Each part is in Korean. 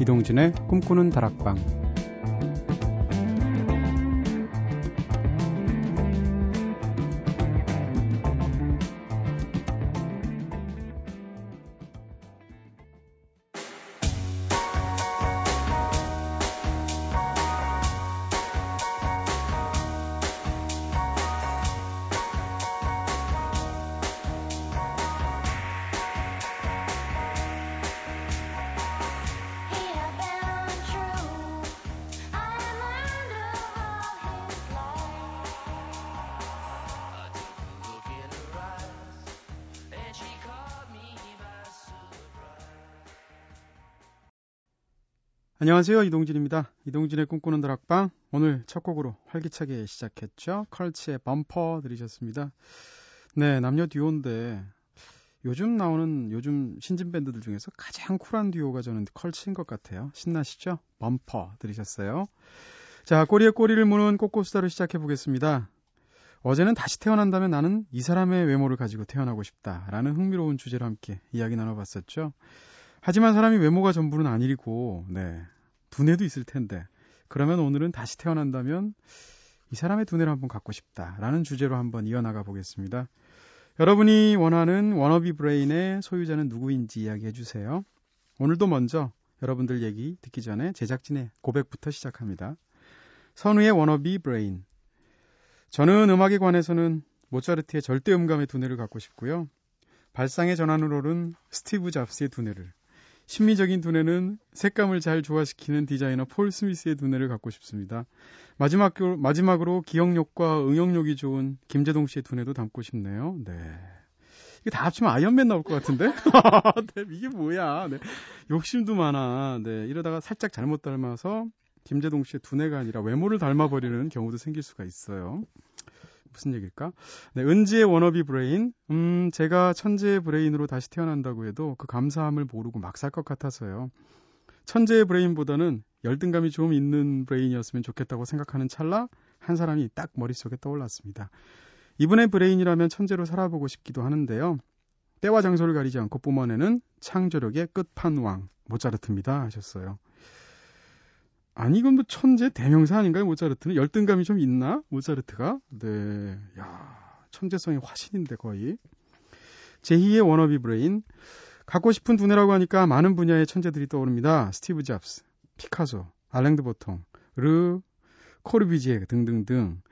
이동진의 꿈꾸는 다락방 안녕하세요. 이동진입니다. 이동진의 꿈꾸는 다락방. 오늘 첫 곡으로 활기차게 시작했죠. 컬츠의 범퍼 들으셨습니다. 네, 남녀 듀오인데 요즘 나오는 요즘 신진 밴드들 중에서 가장 쿨한 듀오가 저는 컬츠인 것 같아요. 신나시죠? 범퍼 들으셨어요. 자, 꼬리에 꼬리를 무는 꼬꼬수다로 시작해 보겠습니다. 어제는 다시 태어난다면 나는 이 사람의 외모를 가지고 태어나고 싶다라는 흥미로운 주제로 함께 이야기 나눠봤었죠. 하지만 사람이 외모가 전부는 아니고, 네. 두뇌도 있을 텐데. 그러면 오늘은 다시 태어난다면 이 사람의 두뇌를 한번 갖고 싶다라는 주제로 한번 이어나가 보겠습니다. 여러분이 원하는 wannabe brain의 소유자는 누구인지 이야기해 주세요. 오늘도 먼저 여러분들 얘기 듣기 전에 제작진의 고백부터 시작합니다. 선우의 wannabe brain. 저는 음악에 관해서는 모차르트의 절대 음감의 두뇌를 갖고 싶고요. 발상의 전환으로 오른 스티브 잡스의 두뇌를 심미적인 두뇌는 색감을 잘 조화시키는 디자이너 폴 스미스의 두뇌를 갖고 싶습니다. 마지막, 마지막으로 기억력과 응용력이 좋은 김제동 씨의 두뇌도 담고 싶네요. 네. 이게 다 합치면 아이언맨 나올 것 같은데? 네, 이게 뭐야. 네. 욕심도 많아. 네. 이러다가 살짝 잘못 닮아서 김제동 씨의 두뇌가 아니라 외모를 닮아버리는 경우도 생길 수가 있어요. 무슨 얘기일까? 네, 은지의 wannabe brain. 음, 제가 천재의 brain으로 다시 태어난다고 해도 그 감사함을 모르고 막 살 것 같아서요. 천재의 brain보다는 열등감이 좀 있는 brain이었으면 좋겠다고 생각하는 찰나 한 사람이 딱 머릿속에 떠올랐습니다. 이분의 brain이라면 천재로 살아보고 싶기도 하는데요. 때와 장소를 가리지 않고 뿜어내는 창조력의 끝판왕 모차르트입니다 하셨어요. 아니 이건 뭐 천재 대명사 아닌가요 모차르트는 열등감이 좀 있나 모차르트가 네, 야 천재성의 화신인데 거의 제2의 wannabe brain 갖고 싶은 두뇌라고 하니까 많은 분야의 천재들이 떠오릅니다. 스티브 잡스, 피카소, 알랭 드 보통, 르 코르뷔지에 등등등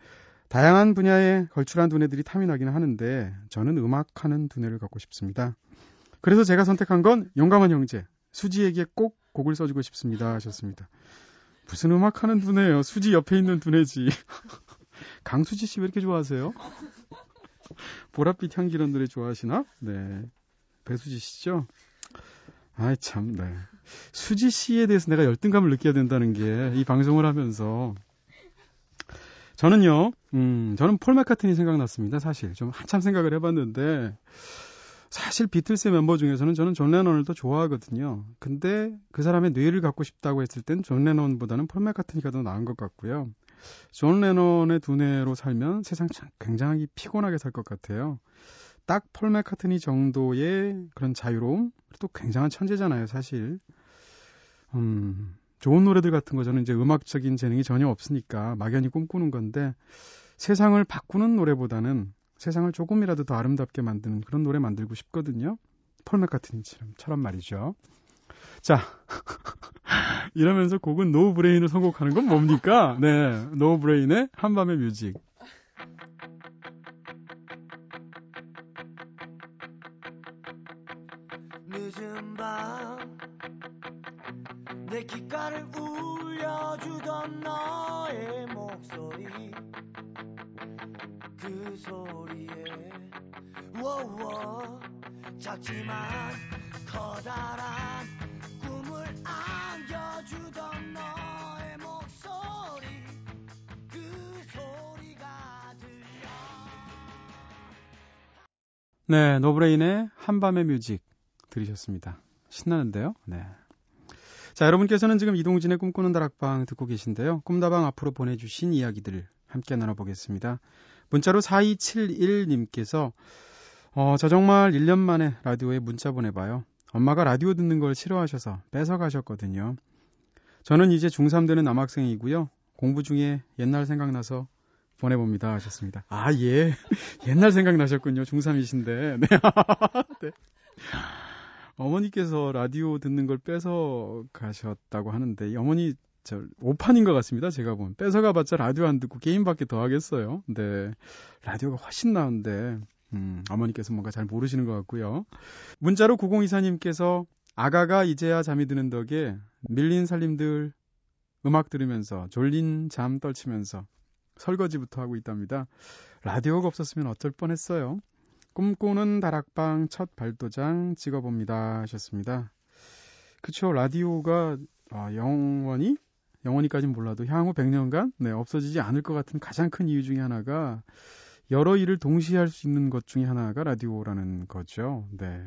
다양한 분야의 걸출한 두뇌들이 탐이 나기는 하는데 저는 음악하는 두뇌를 갖고 싶습니다. 그래서 제가 선택한 건 용감한 형제 수지에게 꼭 곡을 써주고 싶습니다 하셨습니다. 무슨 음악 하는 두뇌예요? 수지 옆에 있는 두뇌지. 강수지 씨 왜 이렇게 좋아하세요? 보랏빛 향기 이런 노래 좋아하시나? 네. 배수지 씨죠? 아이, 참, 네. 수지 씨에 대해서 내가 열등감을 느껴야 된다는 게 이 방송을 하면서. 저는요, 음, 저는 폴 마카트니 생각났습니다, 사실. 좀 한참 생각을 해봤는데, 사실 비틀스 멤버 중에서는 저는 존 레논을 더 좋아하거든요. 근데 그 사람의 뇌를 갖고 싶다고 했을 땐 존 레논보다는 폴 맥카트니가 더 나은 것 같고요. 존 레논의 두뇌로 살면 세상 굉장히 피곤하게 살 것 같아요. 딱 폴 맥카트니 정도의 그런 자유로움, 또 굉장한 천재잖아요, 사실. 음, 좋은 노래들 같은 거 저는 이제 음악적인 재능이 전혀 없으니까 막연히 꿈꾸는 건데 세상을 바꾸는 노래보다는 세상을 조금이라도 더 아름답게 만드는 그런 노래 만들고 싶거든요. 폴 맥카트니처럼 말이죠. 자, 이러면서 곡은 노 브레인을 선곡하는 건 뭡니까? 네, 노 브레인의 한밤의 뮤직. 늦은 밤 내 귓가를 울려주던 너의 목소리 그 소리에 워워 작지만 커다란 꿈을 안겨주던 너의 목소리. 그 소리가 들려. 네 노브레인의 한밤의 뮤직 들으셨습니다. 신나는데요? 네. 자, 여러분께서는 지금 이동진의 꿈꾸는 다락방 듣고 계신데요. 꿈다방 앞으로 보내주신 이야기들을 함께 나눠보겠습니다. 문자로 4271님께서 어, 저 정말 1년 만에 라디오에 문자 보내봐요. 엄마가 라디오 듣는 걸 싫어하셔서 뺏어가셨거든요. 저는 이제 중3 되는 남학생이고요. 공부 중에 옛날 생각나서 보내봅니다 하셨습니다. 아, 예. 옛날 생각나셨군요. 중3이신데. 네. 네. 어머니께서 라디오 듣는 걸 뺏어 가셨다고 하는데 어머니 저 오판인 것 같습니다. 제가 본 뺏어 가봤자 라디오 안 듣고 게임밖에 더 하겠어요. 네, 라디오가 훨씬 나은데 음, 어머니께서 뭔가 잘 모르시는 것 같고요. 문자로 9024님께서 아가가 이제야 잠이 드는 덕에 밀린 살림들 음악 들으면서 졸린 잠 떨치면서 설거지부터 하고 있답니다. 라디오가 없었으면 어쩔 뻔했어요. 꿈꾸는 다락방 첫 발도장 찍어봅니다 하셨습니다. 그쵸 라디오가 아, 영원히 영원히까지는 몰라도 향후 100년간 네, 없어지지 않을 것 같은 가장 큰 이유 중에 하나가 여러 일을 동시에 할 수 있는 것 중에 하나가 라디오라는 거죠. 네.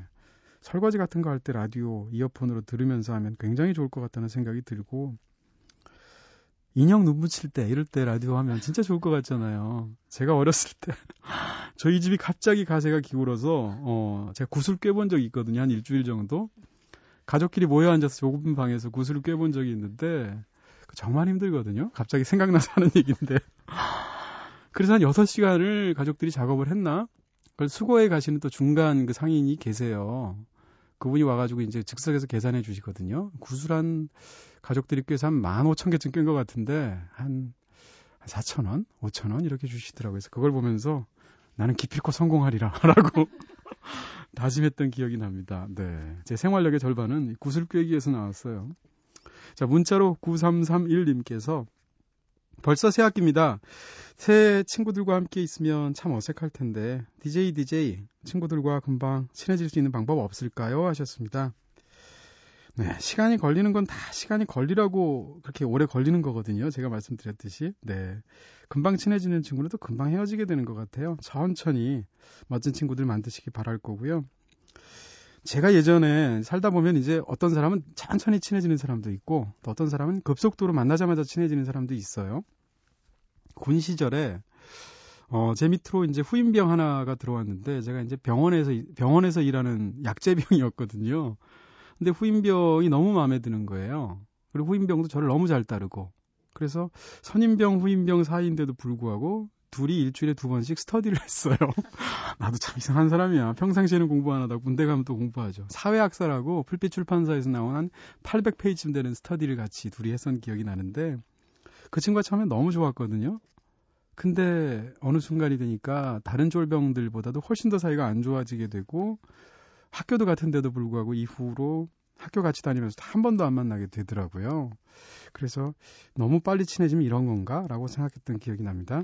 설거지 같은 거 할 때 라디오 이어폰으로 들으면서 하면 굉장히 좋을 것 같다는 생각이 들고 인형 눈 붙일 때 이럴 때 라디오 하면 진짜 좋을 것 같잖아요. 제가 어렸을 때 저희 집이 갑자기 가세가 기울어서 어 제가 구슬 꿰본 적이 있거든요. 한 일주일 정도. 가족끼리 모여 앉아서 좁은 방에서 구슬을 꿰본 적이 있는데 정말 힘들거든요. 갑자기 생각나서 하는 얘기인데. 그래서 한 6시간을 가족들이 작업을 했나? 그걸 수거해 가시는 또 중간 그 상인이 계세요. 그분이 와가지고 이제 즉석에서 계산해 주시거든요. 구슬한 가족들이 꽤한 15,000개쯤 깬 것 같은데, 한, 한 4,000원? 5,000원? 이렇게 주시더라고요. 그래서 그걸 보면서 나는 기필코 성공하리라. 라고 다짐했던 기억이 납니다. 네. 제 생활력의 절반은 구슬 꿰기에서 나왔어요. 자, 문자로 9331님께서 벌써 새 학기입니다. 새 친구들과 함께 있으면 참 어색할 텐데 DJ DJ 친구들과 금방 친해질 수 있는 방법 없을까요? 하셨습니다. 네, 시간이 걸리는 건 다 시간이 걸리라고 그렇게 오래 걸리는 거거든요. 제가 말씀드렸듯이. 네. 금방 친해지는 친구는 또 금방 헤어지게 되는 것 같아요. 천천히 멋진 친구들 만드시기 바랄 거고요. 제가 예전에 살다 보면 이제 어떤 사람은 천천히 친해지는 사람도 있고 또 어떤 사람은 급속도로 만나자마자 친해지는 사람도 있어요. 군 시절에 어, 제 밑으로 이제 후임병 하나가 들어왔는데 제가 이제 병원에서 병원에서 일하는 약제병이었거든요. 근데 후임병이 너무 마음에 드는 거예요. 그리고 후임병도 저를 너무 잘 따르고 그래서 선임병 후임병 사이인데도 불구하고 둘이 일주일에 두 번씩 스터디를 했어요. 나도 참 이상한 사람이야. 평상시에는 공부 안 하다 군대 가면 또 공부하죠. 사회학사라고 풀빛 출판사에서 나온 한 800페이지쯤 되는 스터디를 같이 둘이 했던 기억이 나는데 그 친구가 처음에 너무 좋았거든요. 근데 어느 순간이 되니까 다른 쫄병들보다도 훨씬 더 사이가 안 좋아지게 되고 학교도 같은데도 불구하고 이후로 학교 같이 다니면서 한 번도 안 만나게 되더라고요. 그래서 너무 빨리 친해지면 이런 건가? 라고 생각했던 기억이 납니다.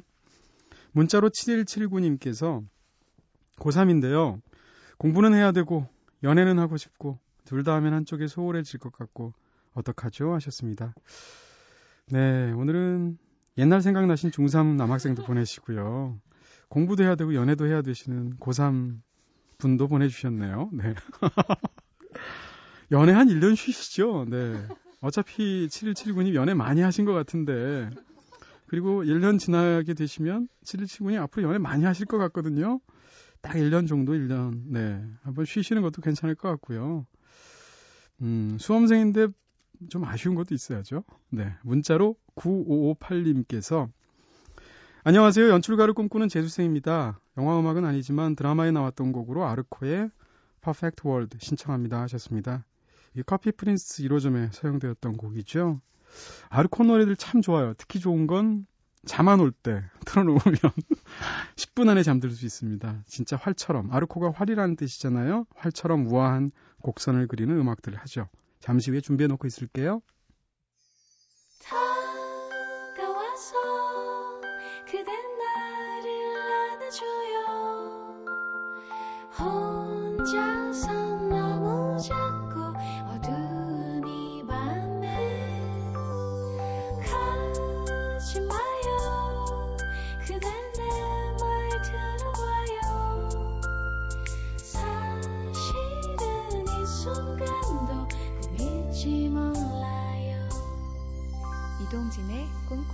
문자로 7179님께서 고3인데요. 공부는 해야 되고, 연애는 하고 싶고, 둘 다 하면 한쪽에 소홀해질 것 같고, 어떡하죠? 하셨습니다. 네, 오늘은 옛날 생각나신 중3 남학생도 보내시고요. 공부도 해야 되고, 연애도 해야 되시는 고3 분도 보내주셨네요. 네. 연애 한 1년 쉬시죠? 네. 어차피 7179님 연애 많이 하신 것 같은데, 그리고 1년 지나게 되시면 7179님 앞으로 연애 많이 하실 것 같거든요. 딱 1년 정도, 1년. 네. 한번 쉬시는 것도 괜찮을 것 같고요. 음, 수험생인데 좀 아쉬운 것도 있어야죠. 네. 문자로 9558님께서 안녕하세요. 연출가를 꿈꾸는 재수생입니다. 영화 음악은 아니지만 드라마에 나왔던 곡으로 아르코의 Perfect World 신청합니다 하셨습니다. 이 커피 프린스 1호점에 사용되었던 곡이죠. 아르코 노래들 참 좋아요. 특히 좋은 건 잠 안 올 때 틀어놓으면 10분 안에 잠들 수 있습니다. 진짜 활처럼 아르코가 활이라는 뜻이잖아요. 활처럼 우아한 곡선을 그리는 음악들을 하죠. 잠시 후에 준비해 놓고 있을게요.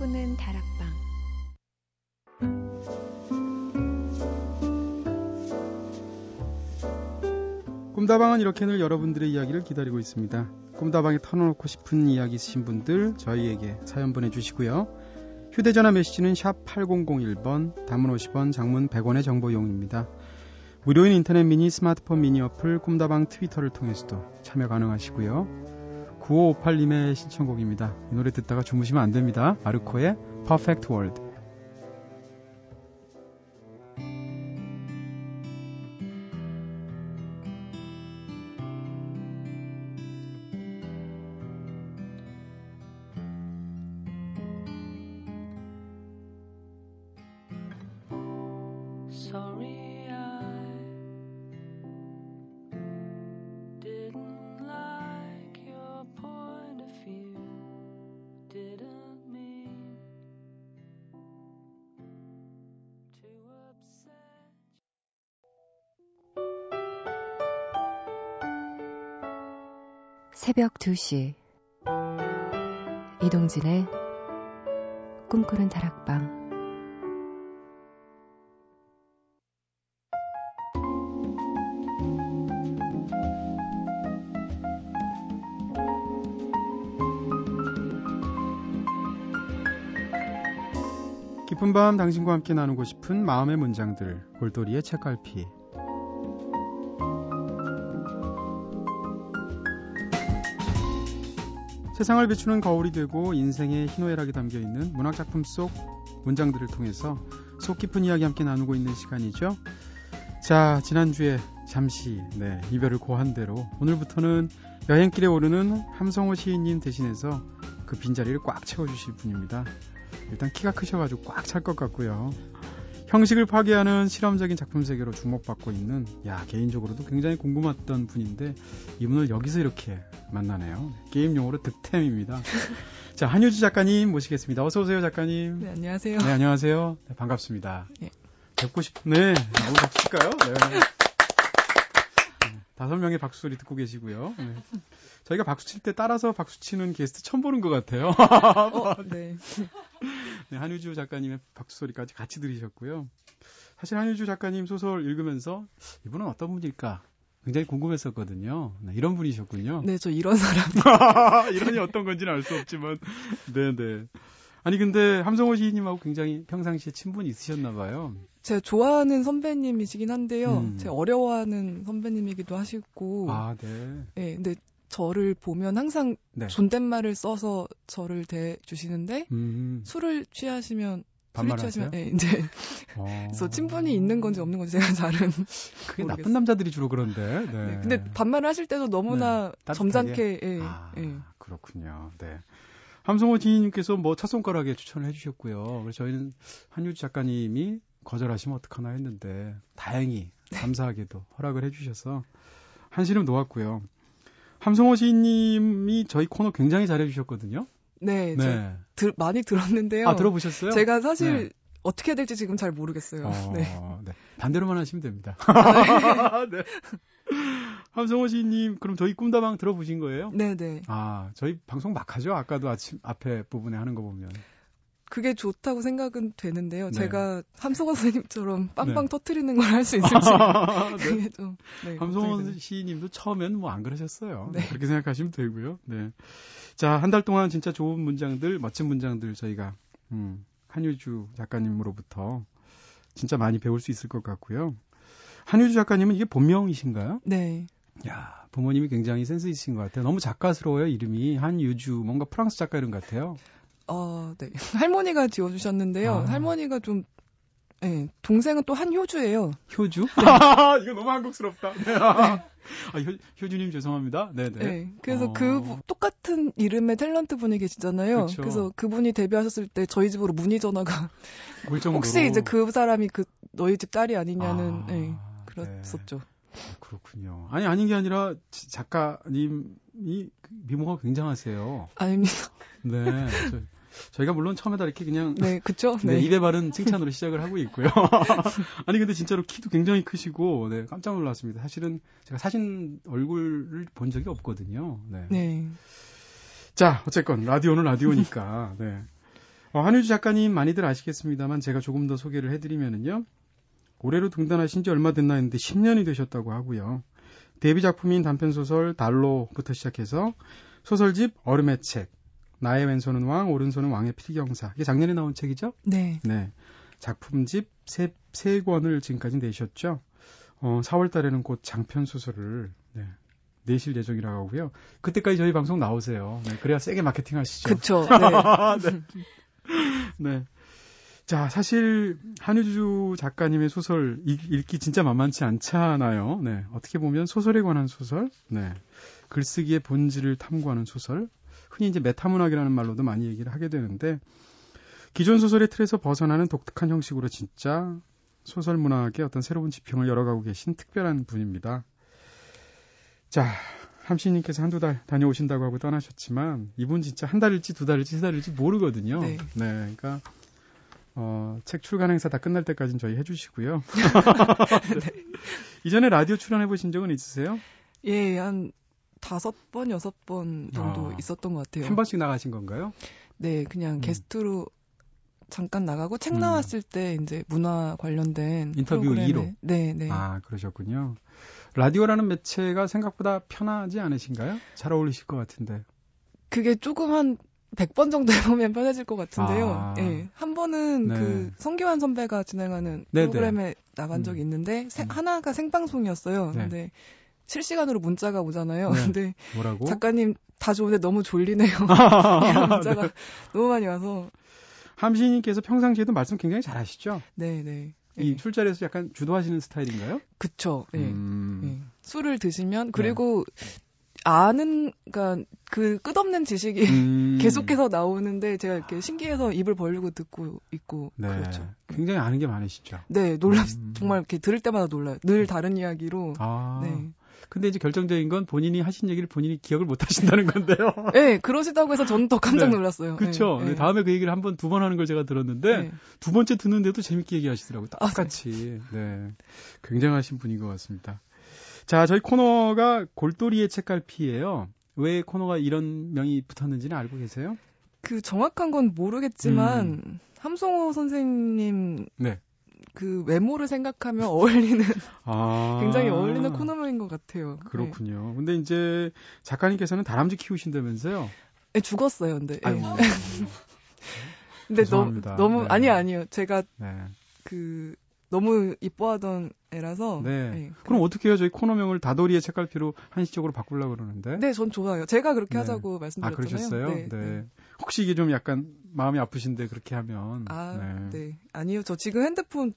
꿈꾸는 다락방 꿈다방은 이렇게 늘 여러분들의 이야기를 기다리고 있습니다. 꿈다방에 터놓고 싶은 이야기 있으신 분들 저희에게 사연 보내주시고요. 휴대전화 메시지는 샵 8001번, 단문 50원, 장문 100원의 정보용입니다. 무료인 인터넷 미니, 스마트폰 미니 어플, 꿈다방 트위터를 통해서도 참여 가능하시고요. 9558님의 신청곡입니다. 이 노래 듣다가 주무시면 안 됩니다. 마르코의 Perfect World. 2시. 이동진의 꿈꾸는 다락방. 깊은 밤 당신과 함께 나누고 싶은 마음의 문장들 골돌이의 책갈피. 세상을 비추는 거울이 되고 인생의 희노애락이 담겨 있는 문학 작품 속 문장들을 통해서 속 깊은 이야기 함께 나누고 있는 시간이죠. 자, 지난주에 잠시 네, 이별을 고한 대로 오늘부터는 여행길에 오르는 함성호 시인님 대신해서 그 빈자리를 꽉 채워주실 분입니다. 일단 키가 크셔가지고 꽉 찰 것 같고요. 형식을 파괴하는 실험적인 작품 세계로 주목받고 있는 야 개인적으로도 굉장히 궁금했던 분인데 이분을 여기서 이렇게 만나네요. 게임 용어로 득템입니다. 자 한효주 작가님 모시겠습니다. 어서 오세요 작가님. 네, 안녕하세요. 네 안녕하세요. 네, 반갑습니다. 예. 뵙고 싶. 네 너무 박수 칠까요? 네. 네, 다섯 명의 박수 소리 듣고 계시고요. 네. 저희가 박수 칠 때 따라서 박수 치는 게스트 처음 보는 것 같아요. 어, 네. 네, 한유주 작가님의 박수 소리까지 같이 들으셨고요. 사실 한유주 작가님 소설 읽으면서 이분은 어떤 분일까 굉장히 궁금했었거든요. 네, 이런 분이셨군요. 네, 저 이런 사람. 이런이 어떤 건지는 알 수 없지만, 네, 네. 아니 근데 함성호 시인님하고 굉장히 평상시에 친분이 있으셨나 봐요. 제가 좋아하는 선배님이시긴 한데요. 음. 제가 어려워하는 선배님이기도 하시고. 아, 네. 네, 근데 저를 보면 항상 네. 존댓말을 써서 저를 대주시는데 음, 술을 취하시면 술을? 취하시면 네, 이제 어. 그래서 친분이 있는 건지 없는 건지 제가 잘은 그게 나쁜 모르겠어요. 남자들이 주로 그런데. 네. 네, 근데 반말을 하실 때도 너무나 따뜻하게? 점잖게 예, 아, 예. 그렇군요. 네. 함성호 지인님께서 뭐 찻손가락에 추천을 해주셨고요. 그래서 저희는 한유주 작가님이 거절하시면 어떡하나 했는데 다행히 감사하게도 허락을 해주셔서 한시름 놓았고요. 함성호 시인님이 저희 코너 굉장히 잘해주셨거든요. 네, 저 네. 들- 많이 들었는데요. 아 들어보셨어요? 제가 사실 네. 어떻게 해야 될지 지금 잘 모르겠어요. 어, 네. 네. 반대로만 하시면 됩니다. 네. 함성호 시인님 그럼 저희 꿈다방 들어보신 거예요? 네, 네. 아 저희 방송 막 하죠. 아까도 아침 앞에 부분에 하는 거 보면. 그게 좋다고 생각은 되는데요. 네. 제가 함성호 선생님처럼 빵빵 네. 터트리는 걸 할 수 있을지 네. 그게 좀 네, 되네요. 시인님도 처음엔 뭐 안 그러셨어요. 네. 그렇게 생각하시면 되고요. 네. 자, 한 달 동안 진짜 좋은 문장들, 멋진 문장들 저희가 음, 한유주 작가님으로부터 진짜 많이 배울 수 있을 것 같고요. 한유주 작가님은 이게 본명이신가요? 네. 야, 부모님이 굉장히 센스 있으신 것 같아요. 너무 작가스러워요, 이름이. 한유주, 뭔가 프랑스 작가 이름 같아요. 어, 네. 할머니가 지어주셨는데요. 아. 할머니가 좀, 네, 동생은 또 한효주예요. 효주? 이거 너무 한국스럽다. 네. 아, 효, 효주님 죄송합니다. 네네. 네. 그래서 어. 그 부- 똑같은 이름의 탤런트 분이 계시잖아요. 그쵸. 그래서 그분이 데뷔하셨을 때 저희 집으로 문의 전화가. 혹시 이제 그 사람이 그 너희 집 딸이 아니냐는 아, 네, 네. 그랬었죠. 그렇군요. 아니 아닌 게 아니라 지- 작가님이 그 미모가 굉장하세요. 아닙니다. 네. 저, 희가 물론 처음에다 이렇게 그냥 네, 그쵸? 네, 네. 입에 바른 칭찬으로 시작을 하고 있고요. 아니 근데 진짜로 키도 굉장히 크시고 네, 깜짝 놀랐습니다. 사실은 제가 사진 얼굴을 본 적이 없거든요. 네. 네. 자, 어쨌건 라디오는 라디오니까. 네. 어, 한유주 작가님 많이들 아시겠습니다만 제가 조금 더 소개를 해드리면은요. 올해로 등단하신 지 얼마 됐나 했는데 10년이 되셨다고 하고요. 데뷔 작품인 단편 소설 달로부터 시작해서 소설집 얼음의 책, 나의 왼손은 왕, 오른손은 왕의 필경사. 이게 작년에 나온 책이죠? 네. 네. 작품집 세, 세 권을 지금까지 내셨죠. 어, 4월 달에는 곧 장편 소설을 네, 내실 예정이라고 하고요. 그때까지 저희 방송 나오세요. 네, 그래야 세게 마케팅 하시죠. 그쵸. 네. 네. 자, 사실 한유주 작가님의 소설 읽, 읽기 진짜 만만치 않잖아요. 네. 어떻게 보면 소설에 관한 소설, 네. 글쓰기의 본질을 탐구하는 소설, 흔히 이제 메타문학이라는 말로도 많이 얘기를 하게 되는데 기존 소설의 틀에서 벗어나는 독특한 형식으로 진짜 소설 문학의 어떤 새로운 지평을 열어가고 계신 특별한 분입니다. 자, 함시님께서 한두 달 다녀오신다고 하고 떠나셨지만 이분 진짜 한 달일지 두 달일지 세 달일지 모르거든요. 네. 그러니까 어, 책 출간 행사 다 끝날 때까지는 저희 해주시고요. 네. 이전에 라디오 출연해 보신 적은 있으세요? 예, 한 다섯 번, 여섯 번 정도 아. 있었던 것 같아요. 한 번씩 나가신 건가요? 네, 그냥 음. 게스트로 잠깐 나가고 책 음. 나왔을 때 이제 문화 관련된 인터뷰 프로그램에 2로? 네, 네. 아 그러셨군요. 라디오라는 매체가 생각보다 편하지 않으신가요? 잘 어울리실 것 같은데. 그게 조금 한 100번 정도 해보면 편해질 것 같은데요. 아. 예. 한 번은 네. 그 성기환 선배가 진행하는 네네. 프로그램에 나간 적이 음. 있는데 세- 음. 하나가 생방송이었어요. 네. 근데 실시간으로 문자가 오잖아요. 네. 근데 뭐라고? 작가님 다 좋은데 너무 졸리네요. 문자가 네. 너무 많이 와서 함시님께서 평상시에도 말씀 굉장히 잘하시죠? 네, 네. 이 예. 술자리에서 약간 주도하시는 스타일인가요? 그쵸. 예. 음. 예. 술을 드시면 그리고 아는 그러니까 그 끝없는 지식이 음. 계속해서 나오는데 제가 이렇게 신기해서 입을 벌리고 듣고 있고 네. 그렇죠. 굉장히 아는 게 많으시죠. 네, 놀라 음. 정말 이렇게 들을 때마다 놀라요. 늘 다른 이야기로. 아. 네. 근데 이제 결정적인 건 본인이 하신 얘기를 본인이 기억을 못 하신다는 건데요. 네, 그러시다고 해서 저는 더 깜짝 네. 놀랐어요. 그렇죠. 네, 네, 다음에 그 얘기를 한 번, 두 번 하는 걸 제가 들었는데 네. 두 번째 듣는데도 재밌게 얘기하시더라고요. 아, 똑같이. 네. 굉장하신 분인 것 같습니다. 자, 저희 코너가 골돌이의 책갈피예요. 왜 코너가 이런 명이 붙었는지는 알고 계세요? 그 정확한 건 모르겠지만 함성호 선생님 네. 그 외모를 생각하면 어울리는 아. 굉장히 어울리는 코너명인 것 같아요. 네. 그렇군요. 근데 이제 작가님께서는 다람쥐 키우신다면서요? 네, 죽었어요. 근데. 예. 아이고. 근데 죄송합니다. 너무 너무 네. 아니 아니요. 제가 네. 그 너무 이뻐하던 애라서. 네. 네. 그럼 어떻게 해요? 저희 코너명을 다돌이의 책갈피로 한시적으로 바꾸려고 그러는데. 네, 전 좋아요. 제가 그렇게 네. 하자고 아, 말씀드렸잖아요. 그러셨어요? 네. 네. 네. 혹시 이게 좀 약간 마음이 아프신데 그렇게 하면. 아, 네. 아니요. 저 지금 핸드폰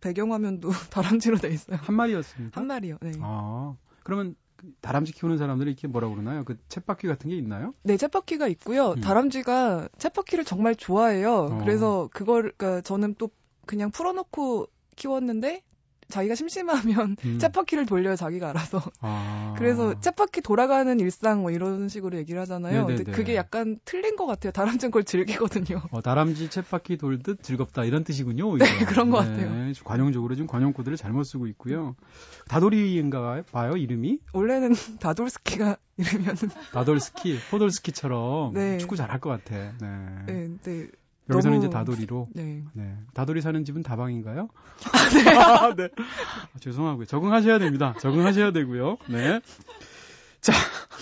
배경화면도 다람쥐로 돼 있어요. 한 마리였습니까? 한 마리요. 네. 아. 그러면 그 다람쥐 키우는 사람들이 이렇게 뭐라 그러나요? 그 챗바퀴 같은 게 있나요? 네, 챗바퀴가 있고요. 음. 다람쥐가 챗바퀴를 정말 좋아해요. 어. 그래서 그걸 그러니까 저는 또 그냥 풀어놓고 키웠는데 자기가 심심하면 음. 챗바퀴를 돌려요 자기가 알아서. 아. 그래서 챗바퀴 돌아가는 일상 뭐 이런 식으로 얘기를 하잖아요. 네네네. 근데 그게 약간 틀린 것 같아요. 다람쥐는 그걸 즐기거든요. 어, 다람쥐 챗바퀴 돌듯 즐겁다 이런 뜻이군요. 네, 그런 것 같아요. 관용적으로 지금 관용 코드를 잘못 쓰고 있고요. 다돌이인가 봐요 이름이 원래는 다돌스키가 이러면은 다돌스키, 포돌스키처럼 네. 축구 잘할 것 같아. 네. 네, 네, 여기서는 너무- 이제 다돌이로. 네. 네. 다돌이 사는 집은 다방인가요? 아, 네. 아, 죄송하고요. 적응하셔야 됩니다. 적응하셔야 되고요. 네. 자.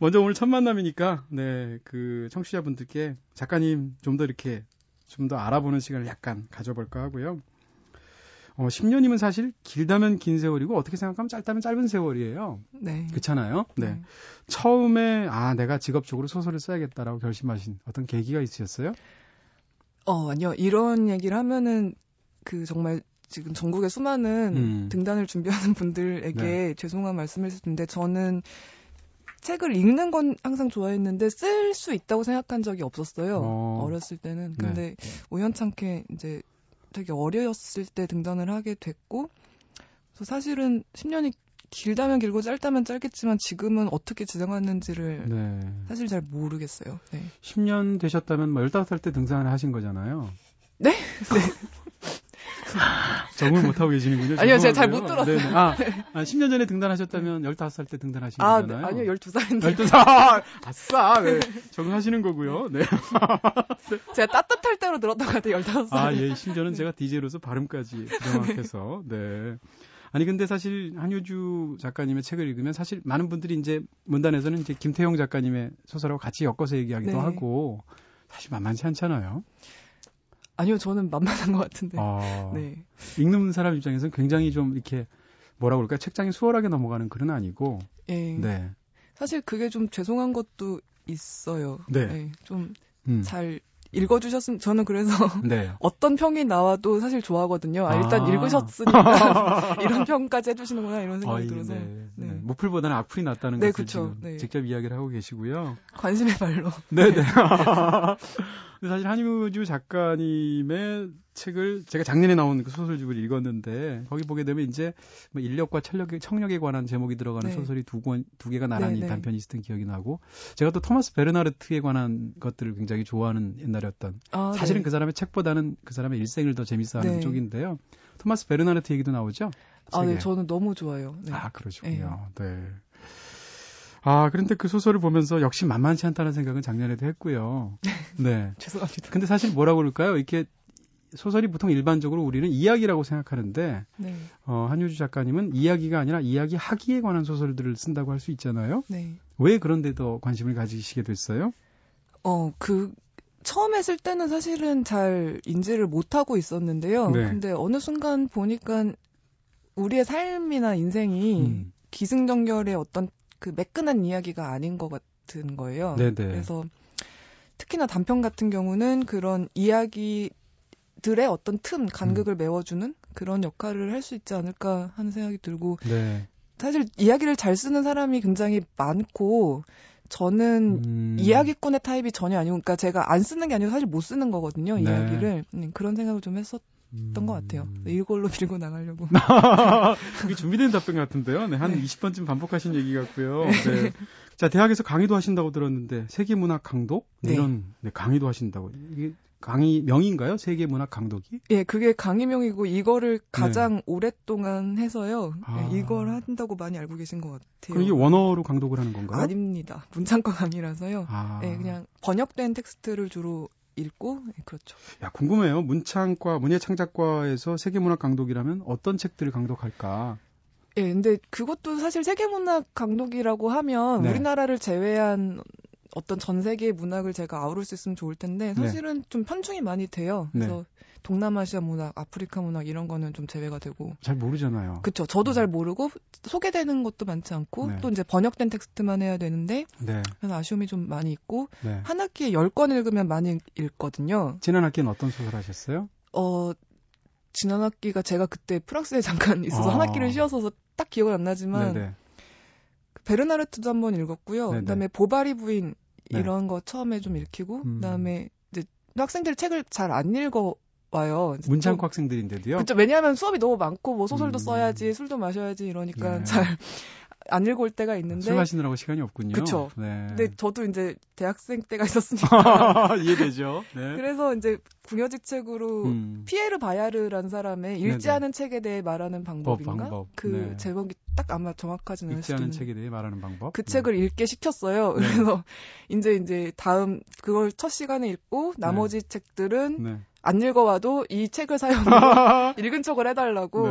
먼저 오늘 첫 만남이니까, 네, 그, 청취자분들께 작가님 좀 더 이렇게, 좀 더 알아보는 시간을 약간 가져볼까 하고요. 어, 10년이면 사실 길다면 긴 세월이고, 어떻게 생각하면 짧다면 짧은 세월이에요. 네. 그렇잖아요? 네. 처음에, 아, 내가 직업적으로 소설을 써야겠다라고 결심하신 어떤 계기가 있으셨어요? 어, 아니요. 이런 얘기를 하면은 그 정말 지금 전국의 수많은 음. 등단을 준비하는 분들에게 죄송한 말씀을 드릴 텐데 저는 책을 읽는 건 항상 좋아했는데 쓸 수 있다고 생각한 적이 없었어요. 어. 어. 렸을 때는. 네. 근데 우연찮게 이제 되게 어렸을 때 등단을 하게 됐고 그래서 사실은 10년이 길다면 길고 짧다면 짧겠지만 지금은 어떻게 진행하는지를 네. 사실 잘 모르겠어요. 네. 10년 되셨다면 뭐 15살 때 등산을 하신 거잖아요. 네? 적응을 못하고 계시는군요. 아니요, 제가 잘. 못 들었어요. 네네. 아, 아, 10년 전에 등단하셨다면 15살 때 등단하신 아, 네. 거잖아요. 아니요. 12살인데. 12살! 아싸! 네. 적응하시는 거고요. 네. 제가 따뜻할 때로 들었던 것 같아요, 15살. 아, 예. 심지어는 제가 DJ로서 발음까지 명확해서. 네. 아니 근데 사실 한효주 작가님의 책을 읽으면 사실 많은 분들이 이제 문단에서는 이제 김태용 작가님의 소설하고 같이 엮어서 얘기하기도 네. 하고 사실 만만치 않잖아요. 아니요, 저는 만만한 것 같은데. 어, 네. 읽는 사람 입장에서는 굉장히 좀 이렇게 뭐라 그럴까 책장이 수월하게 넘어가는 글은 아니고 예. 네. 사실 그게 좀 죄송한 것도 있어요. 네. 좀 음. 잘 읽어주셨으면 저는 그래서 네. 어떤 평이 나와도 사실 좋아하거든요. 아, 일단 아. 읽으셨으니까 이런 평까지 해주시는구나 이런 생각이 아이, 들어서 네. 네. 네. 모플보다는 악플이 낫다는 네, 것을 그쵸. 지금 네. 직접 이야기를 하고 계시고요. 관심의 발로. 네네. 근데 사실 한효주 작가님의 책을 제가 작년에 나온 그 소설집을 읽었는데 거기 보게 되면 이제 뭐 인력과 철력, 청력에 관한 제목이 들어가는 네. 소설이 두 권, 두 개가 나란히 네, 네. 단편이 있었던 기억이 나고 제가 또 토마스 베르나르트에 관한 것들을 굉장히 좋아하는 옛날이었던 아, 사실은 네. 그 사람의 책보다는 그 사람의 일생을 더 재밌어하는 네. 쪽인데요. 토마스 베르나르트 얘기도 나오죠? 아, 네. 저는 너무 좋아요. 네. 아, 그러시군요. 네. 아, 그런데 그 소설을 보면서 역시 만만치 않다는 생각은 작년에도 했고요. 네. 죄송합니다. 근데 사실 뭐라고 그럴까요? 이렇게 소설이 보통 일반적으로 우리는 이야기라고 생각하는데, 네, 어, 한효주 작가님은 이야기가 아니라 이야기 하기에 관한 소설들을 쓴다고 할 수 있잖아요. 네. 왜 그런데 더 관심을 가지시게 됐어요? 어, 그 처음에 쓸 때는 사실은 잘 인지를 못 하고 있었는데요. 네. 근데 어느 순간 보니까 우리의 삶이나 인생이 음. 기승전결의 어떤 그 매끈한 이야기가 아닌 것 같은 거예요. 네네. 그래서 특히나 단편 같은 경우는 그런 이야기 들의 어떤 틈, 간극을 메워주는 그런 역할을 할 수 있지 않을까 하는 생각이 들고 네. 사실 이야기를 잘 쓰는 사람이 굉장히 많고 저는 음. 이야기꾼의 타입이 전혀 아니고 그러니까 제가 안 쓰는 게 아니고 사실 못 쓰는 거거든요 네. 이야기를 음, 그런 생각을 좀 했었던 음. 것 같아요 이걸로 밀고 나가려고 그게 준비된 답변 같은데요. 네, 한 네. 20번쯤 반복하신 얘기 같고요. 네. 자, 대학에서 강의도 하신다고 들었는데 세계문학 강독 네. 이런 네, 강의도 하신다고. 이게 강의 명인가요? 세계 문학 강독이? 예 그게 강의명이고 이거를 가장 오랫동안 해서요 네. 아. 예, 이걸 한다고 많이 알고 계신 것 같아요 그럼 이게 원어로 강독을 하는 건가요? 아닙니다 문창과 강의라서요 아. 예 그냥 번역된 텍스트를 주로 읽고 예, 그렇죠 야, 궁금해요. 문창과 문예창작과에서 세계 문학 강독이라면 어떤 책들을 강독할까? 예, 근데 그것도 사실 세계 문학 강독이라고 하면 네. 우리나라를 제외한 어떤 전 세계의 문학을 제가 아우를 수 있으면 좋을 텐데 네. 사실은 좀 편중이 많이 돼요. 그래서 동남아시아 문학, 아프리카 문학 이런 거는 좀 제외가 되고. 잘 모르잖아요. 그쵸. 저도 잘 모르고 소개되는 것도 많지 않고 네. 또 이제 번역된 텍스트만 해야 되는데 네. 그래서 아쉬움이 좀 많이 있고 네. 한 학기에 10권 읽으면 많이 읽거든요. 지난 학기는 어떤 소설 하셨어요? 어, 지난 학기가 제가 그때 프랑스에 잠깐 있어서 아. 한 학기를 쉬어서 딱 기억은 안 나지만 네네. 베르나르트도 한번 읽었고요. 네네. 그다음에 보바리 부인 네. 이런 거 처음에 좀 읽히고 음. 그다음에 이제 학생들이 책을 잘 안 읽어 와요. 문창과 학생들인데도요. 그렇죠. 왜냐하면 수업이 너무 많고 뭐 소설도 음. 써야지 술도 마셔야지 이러니까 네. 잘 안 읽을 때가 있는데 술 마시느라고 시간이 없군요. 그쵸. 네. 근데 저도 이제 대학생 때가 있었으니까 이해되죠. 네. 그래서 이제 궁여직 책으로 음. 피에르 바야르라는 사람의 읽지 네네. 않은 책에 대해 말하는 방법인가? 방법. 그 네. 제목이 딱 아마 정확하지는 않을 읽지 않은 책에 대해 말하는 방법. 그 네. 책을 읽게 시켰어요. 네. 그래서 이제 이제 다음 그걸 첫 시간에 읽고 나머지 책들은 네. 안 읽어와도 이 책을 사용해서 읽은 척을 해달라고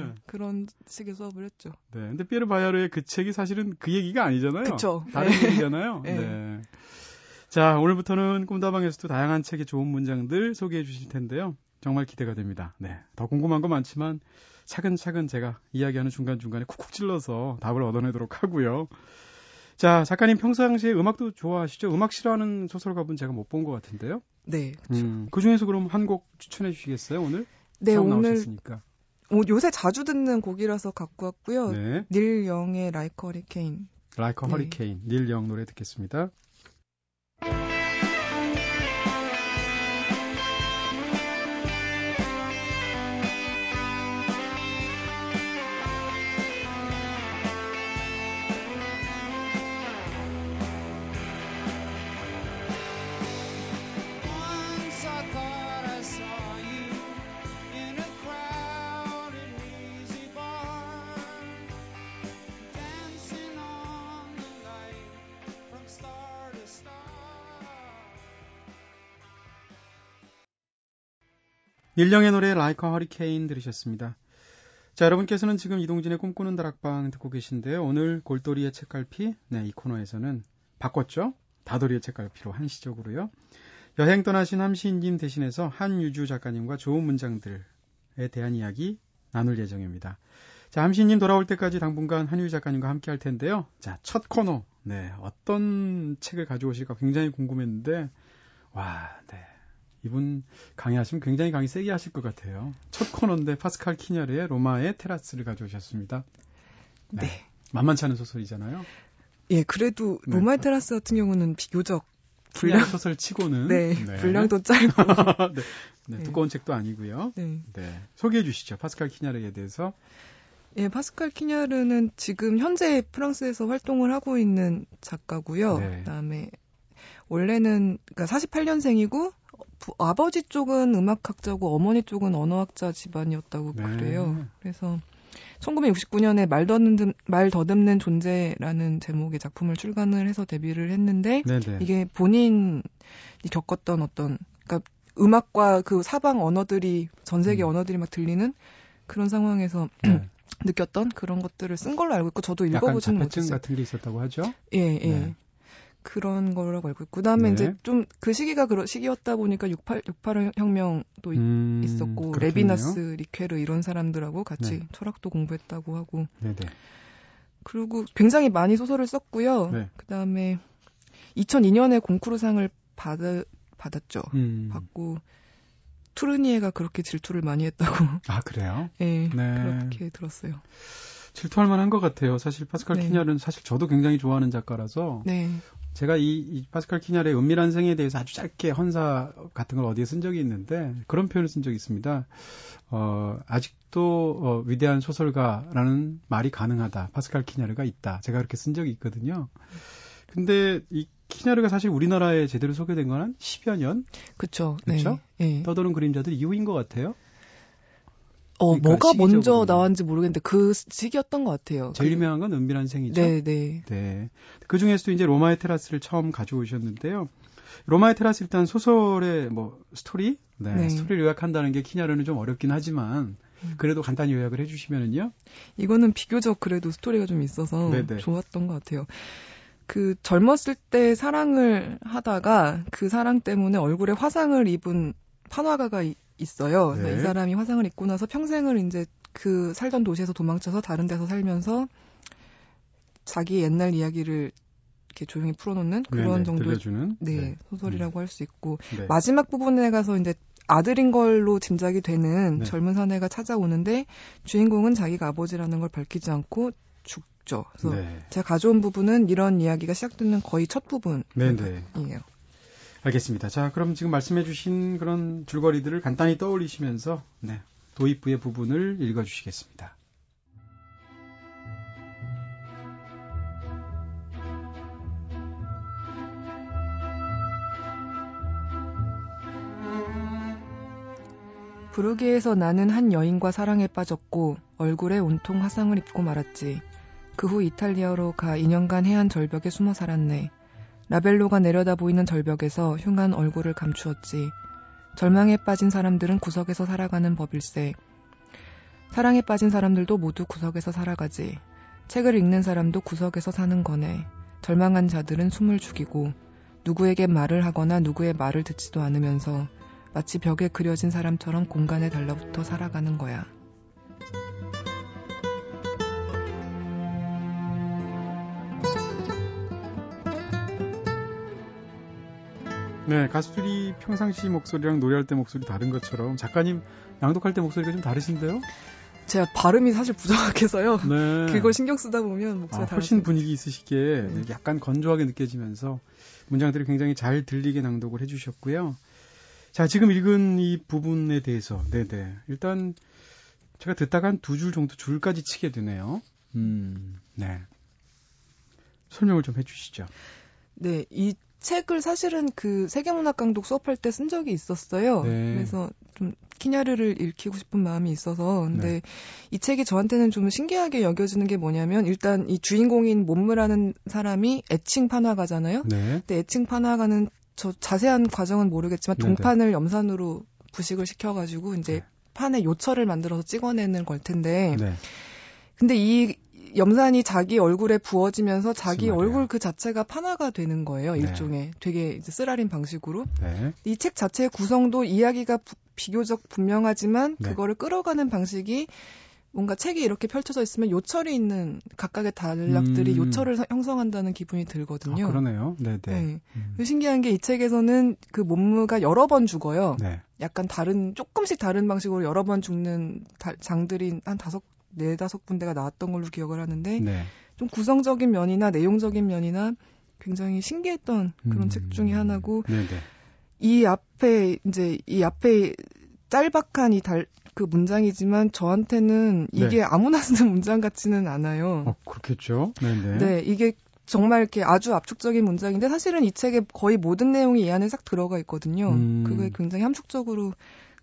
네. 네, 그런 식의 수업을 했죠. 네. 근데 피에르 바야르의 그 책이 사실은 그 얘기가 아니잖아요. 그쵸. 다른 네. 얘기잖아요. 네. 네. 자, 오늘부터는 꿈다방에서도 다양한 책의 좋은 문장들 소개해 주실 텐데요. 정말 기대가 됩니다. 네. 더 궁금한 거 많지만 차근차근 제가 이야기하는 중간중간에 쿡쿡 찔러서 답을 얻어내도록 하고요. 자, 작가님 평상시에 음악도 좋아하시죠? 음악 싫어하는 소설가분 제가 못 본 것 같은데요. 네. 음, 그 중에서 그럼 한 곡 추천해 주시겠어요, 오늘? 네, 오늘 나오셨으니까. 오, 요새 자주 듣는 곡이라서 갖고 왔고요. 네. 닐 영의 라이크 허리케인. 라이커 네. 허리케인 닐 영 노래 듣겠습니다. 닐 영의 노래 라이커 허리케인 들으셨습니다. 자, 여러분께서는 지금 이동진의 꿈꾸는 다락방 듣고 계신데요. 오늘 골돌이의 책갈피, 네, 이 코너에서는 바꿨죠? 다돌이의 책갈피로 한시적으로요. 여행 떠나신 함시인님 대신해서 한유주 작가님과 좋은 문장들에 대한 이야기 나눌 예정입니다. 자, 함시인님 돌아올 때까지 당분간 한유주 작가님과 함께 할 텐데요. 자, 첫 코너. 네, 어떤 책을 가져오실까 굉장히 궁금했는데, 와, 네. 이분 강의하시면 굉장히 강의 세게 하실 것 같아요. 첫 코너인데 파스칼 키냐르의 로마의 테라스를 가져오셨습니다. 네. 네. 만만치 않은 소설이잖아요. 예, 그래도 네. 로마의 테라스 같은 경우는 비교적 분량 소설 치고는 네, 분량도 짧고 네, 네, 네. 두꺼운 책도 아니고요. 네. 네, 소개해 주시죠. 파스칼 키냐르에 대해서. 예, 파스칼 키냐르는 지금 현재 프랑스에서 활동을 하고 있는 작가고요. 네. 그다음에 원래는 그러니까 48년생이고 아버지 쪽은 음악학자고 어머니 쪽은 언어학자 집안이었다고 네. 그래요. 그래서 1969년에 말 더듬는, 말 더듬는 존재라는 제목의 작품을 출간을 해서 데뷔를 했는데 네, 네. 이게 본인이 겪었던 어떤 그러니까 음악과 그 사방 언어들이 전 세계 음. 언어들이 막 들리는 그런 상황에서 네. 느꼈던 그런 것들을 쓴 걸로 알고 있고 저도 읽어보지는 못했어요. 같은 게 있었다고 하죠. 예, 예. 네. 그런 거라고 알고 있고 그다음에 네. 이제 좀 그 시기가 그 시기였다 보니까 68 68 혁명도 있- 음, 있었고 그렇겠네요. 레비나스, 리케르 이런 사람들하고 같이 네. 철학도 공부했다고 하고 네, 네. 그리고 굉장히 많이 소설을 썼고요. 네. 그다음에 2002년에 공쿠르상을 받 받았죠. 음. 받고 투르니에가 그렇게 질투를 많이 했다고 아, 그래요? 예, 네. 그렇게 들었어요. 질투할 만한 것 같아요. 사실 파스칼 네. 키냐르는 사실 저도 굉장히 좋아하는 작가라서 네. 제가 이, 이 파스칼 키냐르의 은밀한 생에 대해서 아주 짧게 헌사 같은 걸 어디에 쓴 적이 있는데 그런 표현을 쓴 적이 있습니다. 어, 아직도 어, 위대한 소설가라는 말이 가능하다. 파스칼 키냐르가 있다. 제가 그렇게 쓴 적이 있거든요. 근데 이 키냐르가 사실 우리나라에 제대로 소개된 건 한 10여 년. 그쵸? 네. 예. 떠도는 그림자들 이후인 것 같아요. 어, 그러니까 뭐가 먼저 시기적으로는. 나왔는지 모르겠는데 그 시기였던 것 같아요. 제일 그- 유명한 건 은밀한 생이죠. 네, 네. 네. 그 중에서도 이제 로마의 테라스를 처음 가져오셨는데요. 로마의 테라스 일단 소설의 뭐 스토리, 네, 네. 스토리를 요약한다는 게 키냐르는 좀 어렵긴 하지만 음. 그래도 간단히 요약을 해주시면은요. 이거는 비교적 그래도 스토리가 좀 있어서 네네. 좋았던 것 같아요. 그 젊었을 때 사랑을 하다가 그 사랑 때문에 얼굴에 화상을 입은 판화가가 이- 있어요. 네. 이 사람이 화상을 입고 나서 평생을 이제 그 살던 도시에서 도망쳐서 다른 데서 살면서 자기 옛날 이야기를 이렇게 조용히 풀어놓는 그런 네네, 정도의 들려주는. 네, 소설이라고 할수 있고 네. 마지막 부분에 가서 이제 아들인 걸로 짐작이 되는 네. 젊은 사내가 찾아오는데 주인공은 자기가 아버지라는 걸 밝히지 않고 죽죠. 그래서 네. 제가 가져온 부분은 이런 이야기가 시작되는 거의 첫 부분이에요. 알겠습니다. 자, 그럼 지금 말씀해주신 그런 줄거리들을 간단히 떠올리시면서 네, 도입부의 부분을 읽어주시겠습니다. 부르게에서 나는 한 여인과 사랑에 빠졌고 얼굴에 온통 화상을 입고 말았지. 그 후 이탈리아로 가 2년간 해안 절벽에 숨어 살았네. 라벨로가 내려다 보이는 절벽에서 흉한 얼굴을 감추었지. 절망에 빠진 사람들은 구석에서 살아가는 법일세. 사랑에 빠진 사람들도 모두 구석에서 살아가지. 책을 읽는 사람도 구석에서 사는 거네. 절망한 자들은 숨을 죽이고 누구에게 말을 하거나 누구의 말을 듣지도 않으면서 마치 벽에 그려진 사람처럼 공간에 달라붙어 살아가는 거야. 네, 가수들이 평상시 목소리랑 노래할 때 목소리 다른 것처럼 작가님 낭독할 때 목소리가 좀 다르신데요? 제가 발음이 사실 부정확해서요. 네. 그걸 신경 쓰다 보면 아, 목소리가 훨씬. 분위기 있으시게 네. 약간 건조하게 느껴지면서 문장들이 굉장히 잘 들리게 낭독을 해주셨고요. 자, 지금 읽은 이 부분에 대해서, 네네. 일단, 제가 듣다가 한 두 줄 정도 줄까지 치게 되네요. 음, 네. 설명을 좀 해주시죠. 네, 이 책을 사실은 그 세계문학 강독 수업할 때 쓴 적이 있었어요. 네. 그래서 좀 키냐르를 읽히고 싶은 마음이 있어서 근데 네. 이 책이 저한테는 좀 신기하게 여겨지는 게 뭐냐면 일단 이 주인공인 몸무라는 사람이 애칭 판화가잖아요. 네. 근데 애칭 판화가는 저 자세한 과정은 모르겠지만 네네. 동판을 염산으로 부식을 시켜가지고 이제 네. 판에 요철을 만들어서 찍어내는 걸 텐데 네. 근데 이 염산이 자기 얼굴에 부어지면서 자기. 얼굴 그 자체가 판화가 되는 거예요. 네. 일종의 되게 이제 쓰라린 방식으로. 네. 이책 자체의 구성도 이야기가 부- 비교적 분명하지만 네. 그거를 끌어가는 방식이 뭔가 책이 이렇게 펼쳐져 있으면 요철이 있는 각각의 단락들이 음. 요철을 서- 형성한다는 기분이 아, 들거든요. 그러네요. 네, 네. 네. 음. 그 신기한 게 이 책에서는 그 몸무가 여러 번 죽어요. 네. 약간 다른 조금씩 다른 방식으로 여러 번 죽는 다- 장들이 한 다섯 네 다섯 군데가 나왔던 걸로 기억을 하는데 네. 좀 구성적인 면이나 내용적인 면이나 굉장히 신기했던 그런 음. 책 중에 하나고 네, 네. 이 앞에 이제 이 앞에 짤박한 이 달 그 문장이지만 저한테는 이게 아무나 쓰는 문장 같지는 않아요. 네. 어, 그렇겠죠. 네, 네. 네, 이게 정말 이렇게 아주 압축적인 문장인데 사실은 이 책에 거의 모든 내용이 이 안에 싹 들어가 있거든요. 음. 그게 굉장히 함축적으로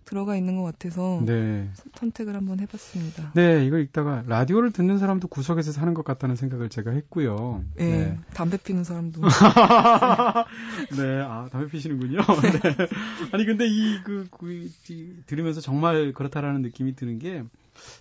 들어가 있는 것 같아서 네. 선택을 한번 해봤습니다. 네, 이거 읽다가 라디오를 듣는 사람도 구석에서 사는 것 같다는 생각을 제가 했고요. 예, 담배 피는 사람도 네, 아, 담배 피시는군요. 네. 아니, 근데 이, 그, 그, 이, 들으면서 정말 그렇다라는 느낌이 드는 게,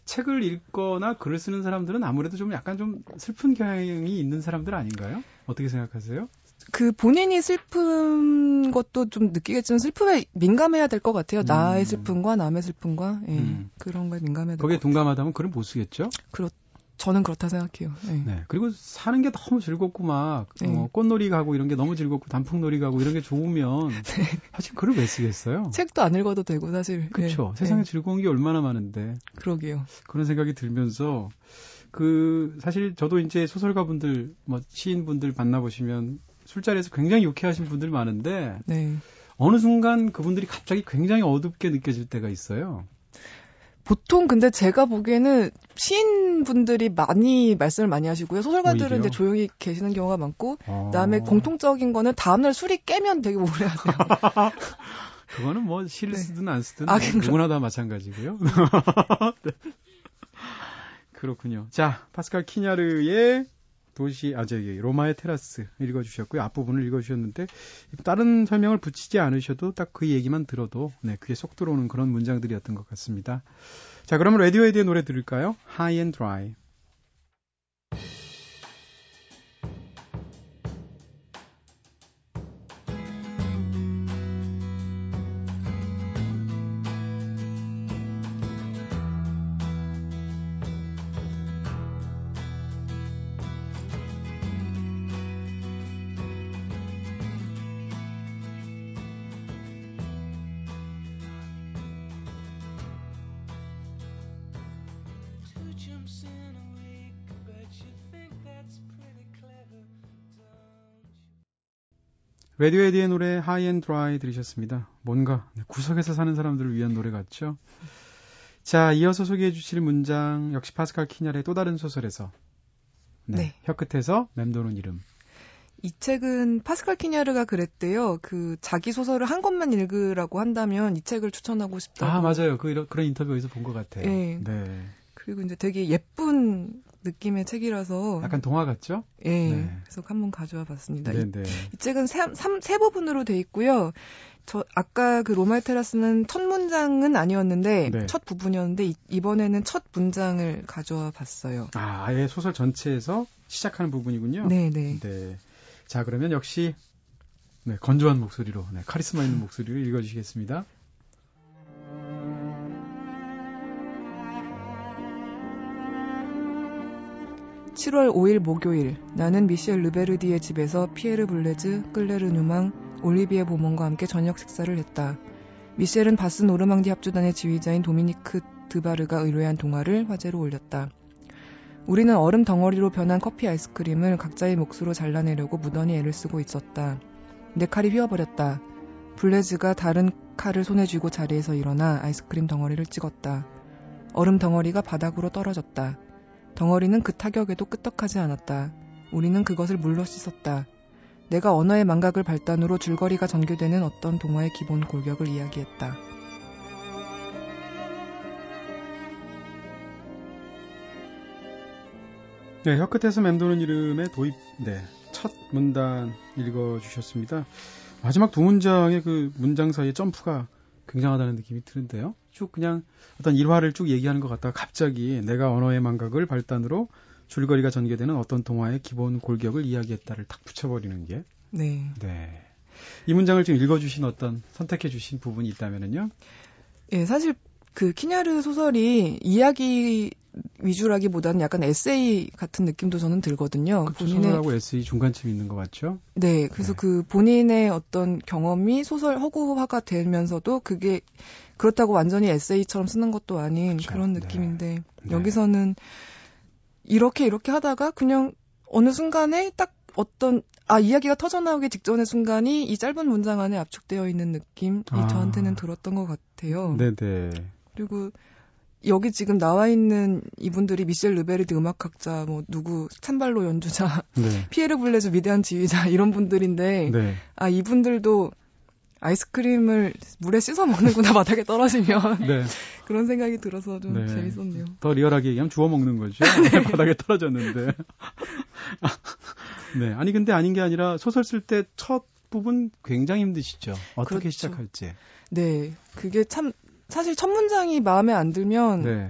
책을 읽거나 글을 쓰는 사람들은 아무래도 좀 약간 좀 슬픈 경향이 있는 사람들 아닌가요? 어떻게 생각하세요? 그 본인이 슬픈 것도 좀 느끼겠지만 슬픔에 민감해야 될 것 같아요. 음. 나의 슬픔과 남의 슬픔과 예, 음. 그런 거에 민감해야 될 거기에 것 같아요. 둥감하다면 글을 못 쓰겠죠? 저는 그렇다 생각해요. 예. 네. 그리고 사는 게 너무 즐겁고 막, 네. 어, 꽃놀이 가고 이런 게 너무 즐겁고 단풍놀이 가고 이런 게 좋으면, 사실 글을 왜 쓰겠어요? 책도 안 읽어도 되고 사실. 그렇죠. 예, 세상에 예, 즐거운 게 얼마나 많은데. 그러게요. 그런 생각이 들면서 그 사실 저도 이제 소설가분들 뭐 시인분들 만나보시면 술자리에서 굉장히 유쾌하신 분들 많은데 네. 어느 순간 그분들이 갑자기 굉장히 어둡게 느껴질 때가 있어요. 보통 근데 제가 보기에는 시인분들이 많이 말씀을 많이 하시고요. 소설가들은 오히려? 이제 조용히 계시는 경우가 많고 어, 그다음에 공통적인 거는 다음날 술이 깨면 되게 오래 하세요. 그거는 뭐 시를 네. 쓰든 안 쓰든 아, 누구나 다 마찬가지고요. 네. 그렇군요. 자, 파스칼 키냐르의 도시 아 저기 로마의 테라스 읽어 주셨고요. 앞부분을 읽어 주셨는데 다른 설명을 붙이지 않으셔도 딱 그 얘기만 들어도 네 귀에 쏙 들어오는 그런 문장들이었던 것 같습니다. 자, 그러면 레디오헤드의 노래 들을까요? High and Dry. 라디오헤드의 노래 High and Dry 들으셨습니다. 뭔가 네, 구석에서 사는 사람들을 위한 노래 같죠? 자, 이어서 소개해 주실 문장 역시 파스칼 키냐르의 또 다른 소설에서 네, 네. 혀끝에서 맴도는 이름. 이 책은 파스칼 키냐르가 그랬대요. 그 자기 소설을 한 권만 읽으라고 한다면 이 책을 추천하고 싶다고. 아, 맞아요. 그, 이런- 그런 인터뷰 어디서 본 것 같아요. 네. 네. 그리고 이제 되게 예쁜 느낌의 책이라서 약간 동화 같죠? 예. 네. 그래서 한번 가져와 봤습니다. 이 네, 네. 이 책은 세, 삼- 세 부분으로 돼 있고요. 저 아까 그 로마의 테라스는 첫 문장은 아니었는데 네. 첫 부분이었는데 이, 이번에는 첫 문장을 가져와 봤어요. 아, 아예 소설 전체에서 시작하는 부분이군요. 네, 네. 네. 자, 그러면 역시 네, 건조한 목소리로, 네, 카리스마 있는 목소리로 읽어 주시겠습니다. 7월 5일 목요일 나는 미셸 르베르디의 집에서 피에르 블레즈, 클레르 누망, 올리비에 보몬과 함께 저녁 식사를 했다. 미셸은 바스 노르망디 합주단의 지휘자인 도미니크 드바르가 의뢰한 동화를 화제로 올렸다. 우리는 얼음 덩어리로 변한 커피 아이스크림을 각자의 몫으로 잘라내려고 무던히 애를 쓰고 있었다. 내 칼이 휘어버렸다. 블레즈가 다른 칼을 손에 쥐고 자리에서 일어나 아이스크림 덩어리를 찍었다. 얼음 덩어리가 바닥으로 떨어졌다. 덩어리는 그 타격에도 끄떡하지 않았다. 우리는 그것을 물로 씻었다. 내가 언어의 망각을 발단으로 줄거리가 전개되는 어떤 동화의 기본 골격을 이야기했다. 네, 혀끝에서 맴도는 이름의 도입, 네, 첫 문단 읽어주셨습니다. 마지막 두 문장의 그 문장 사이에 점프가 굉장하다는 느낌이 드는데요. 쭉 그냥 어떤 일화를 쭉 얘기하는 것 같다가 갑자기 내가 언어의 망각을 발단으로 줄거리가 전개되는 어떤 동화의 기본 골격을 이야기했다를 탁 붙여버리는 게. 네. 네. 이 문장을 지금 읽어주신 어떤 선택해주신 부분이 있다면은요. 예, 사실 그 키냐르 소설이 이야기 위주라기보다는 약간 에세이 같은 느낌도 저는 들거든요. 그 소설하고 에세이 중간쯤 있는 것 같죠? 네, 그래서 네. 그 본인의 어떤 경험이 소설 허구화가 되면서도 그게 그렇다고 완전히 에세이처럼 쓰는 것도 아닌 그쵸. 그런 네. 느낌인데 네. 여기서는 이렇게 이렇게 하다가 그냥 어느 순간에 딱 어떤 아 이야기가 터져 나오기 직전의 순간이 이 짧은 문장 안에 압축되어 있는 느낌이 아. 저한테는 들었던 것 같아요. 네네. 그리고 여기 지금 나와 있는 이분들이 미셸 르베르드 음악학자, 뭐 누구 쳄발로 연주자, 네. 피에르 블레즈 위대한 지휘자 이런 분들인데 네. 아 이분들도 아이스크림을 물에 씻어 먹는구나 바닥에 떨어지면 네. 그런 생각이 들어서 좀 네. 재밌었네요. 더 리얼하게 얘기하면 주워 먹는 거죠. 바닥에 떨어졌는데. 네. 아니 근데 아닌 게 아니라 소설 쓸 때 첫 부분 굉장히 힘드시죠. 어떻게 그렇죠. 시작할지. 네, 그게 참 사실 첫 문장이 마음에 안 들면 네.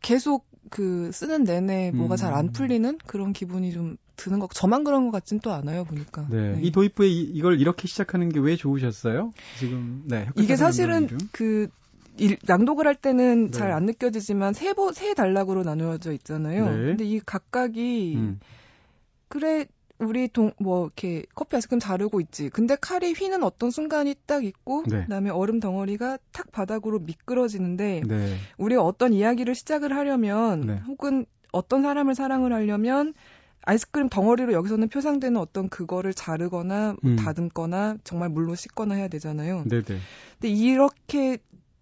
계속 그 쓰는 내내 뭐가 음. 잘안 풀리는 그런 기분이 좀 드는 것. 저만 그런 것 같진 또 않아요 보니까. 네. 네. 이 도입부에 이, 이걸 이렇게 시작하는 게 왜 좋으셨어요? 지금 네. 이게 사실은. 그 일- 낭독을 할 때는 네. 잘안 느껴지지만 세, 보, 세 단락으로 나누어져 있잖아요. 네. 근데 이 각각이 음. 그래 우리 동 뭐 이렇게 커피 아이스크림 자르고 있지. 근데 칼이 휘는 어떤 순간이 딱 있고 네. 그다음에 얼음 덩어리가 탁 바닥으로 미끄러지는데 네. 우리가 어떤 이야기를 시작을 하려면 네. 혹은 어떤 사람을 사랑을 하려면 아이스크림 덩어리로 여기서는 표상되는 어떤 그거를 자르거나 음. 다듬거나 정말 물로 씻거나 해야 되잖아요. 네, 네. 근데 이렇게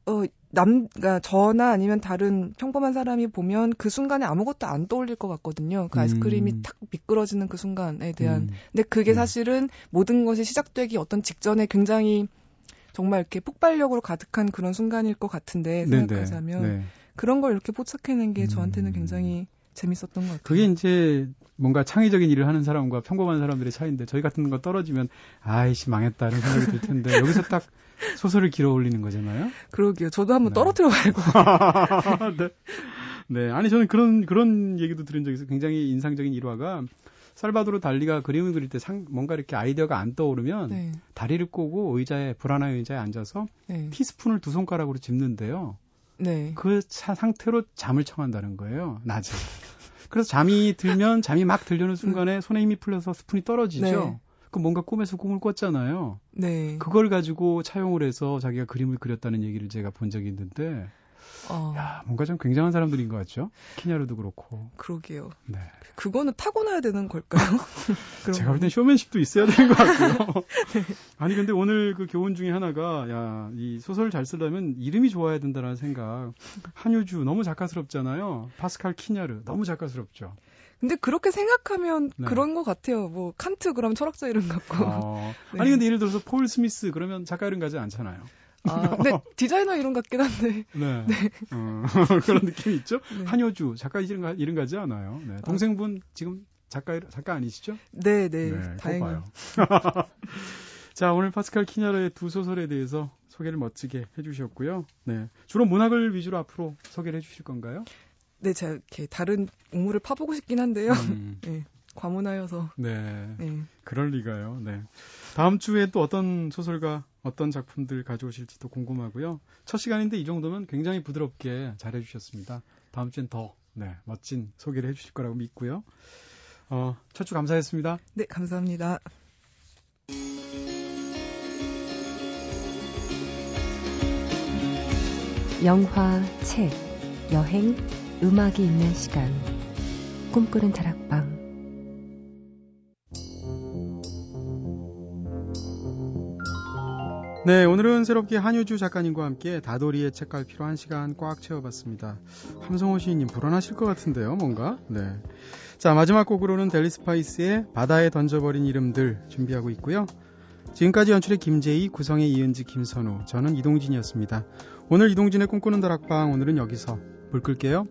어, 남, 그러니까 저나 아니면 다른 평범한 사람이 보면 그 순간에 아무것도 안 떠올릴 것 같거든요. 그 아이스크림이 음. 탁 미끄러지는 그 순간에 대한. 음. 근데 그게 네. 사실은 모든 것이 시작되기 어떤 직전에 굉장히 정말 이렇게 폭발력으로 가득한 그런 순간일 것 같은데 네, 생각하자면 네. 그런 걸 이렇게 포착해낸 게 저한테는 음. 굉장히 재밌었던 것 같아요. 그게 이제 뭔가 창의적인 일을 하는 사람과 평범한 사람들의 차이인데 저희 같은 거 떨어지면 아이씨 망했다 이런 생각이 들 텐데 여기서 딱 소설을 길어 올리는 거잖아요. 그러게요. 저도 한번 네. 떨어뜨려 봐야고. 네. 네. 아니 저는 그런 그런 얘기도 들은 적이 있어요. 굉장히 인상적인 일화가 살바도르 달리가 그림을 그릴 때 상, 뭔가 이렇게 아이디어가 안 떠오르면 네. 다리를 다리를 꼬고 의자에 불안한 의자에 앉아서 네. 티스푼을 두 손가락으로 짚는데요. 네. 그 차- 상태로 잠을 청한다는 거예요. 낮에. 그래서 잠이 들면 잠이 막 들려는 순간에 손에 힘이 풀려서 스푼이 떨어지죠. 네. 그 뭔가 꿈에서 꿈을 꿨잖아요. 네. 그걸 가지고 차용을 해서 자기가 그림을 그렸다는 얘기를 제가 본 적이 있는데, 어, 야, 뭔가 좀 굉장한 사람들인 것 같죠? 키냐르도 그렇고. 그러게요. 네. 그거는 타고나야 되는 걸까요? 제가 볼? 땐 쇼맨십도 있어야 되는 것 같고요. 아니, 근데 오늘 그 교훈 중에 하나가, 야, 이 소설 잘 쓰려면 이름이 좋아야 된다는 생각. 한효주, 너무 작가스럽잖아요. 파스칼 키냐르, 너무 작가스럽죠. 근데 그렇게 생각하면 네. 그런 것 같아요. 뭐 칸트 그럼 철학자 이름 같고. 어, 네. 아니, 근데 예를 들어서 폴 스미스, 그러면 작가 이름 가지 않잖아요. 아, 근데 디자이너 이름 같긴 한데. 네. 어, 그런 느낌이 있죠? 네. 한효주, 작가 이름, 가, 이름 가지 않아요. 네. 동생분 지금 작가, 작가 아니시죠? 네, 네. 다행히. 봐요. 자, 오늘 파스칼 키냐르의 두 소설에 대해서 소개를 멋지게 해주셨고요. 네. 주로 문학을 위주로 앞으로 소개를 해주실 건가요? 네, 제가 이렇게 다른 우물을 파보고 싶긴 한데요. 음, 네. 과문하여서. 네. 네. 그럴 리가요. 네. 다음 주에 또 어떤 소설가, 어떤 작품들 가져오실지도 궁금하고요. 첫 시간인데 이 정도면 굉장히 부드럽게 잘해주셨습니다. 다음 주엔 더, 네, 멋진 소개를 해주실 거라고 믿고요. 어, 첫 주 감사했습니다. 네, 감사합니다. 영화, 책, 여행, 음악이 있는 시간. 꿈꾸는 다락방. 네, 오늘은 새롭게 한효주 작가님과 함께 다도리의 책갈 필요 한 시간 꽉 채워봤습니다. 함성호 시인님 불안하실 것 같은데요, 뭔가? 네. 자, 마지막 곡으로는 델리 스파이스의 바다에 던져버린 이름들 준비하고 있고요. 지금까지 연출의 김재희, 구성의 이은지, 김선우, 저는 이동진이었습니다. 오늘 이동진의 꿈꾸는 다락방 오늘은 여기서 불 끌게요.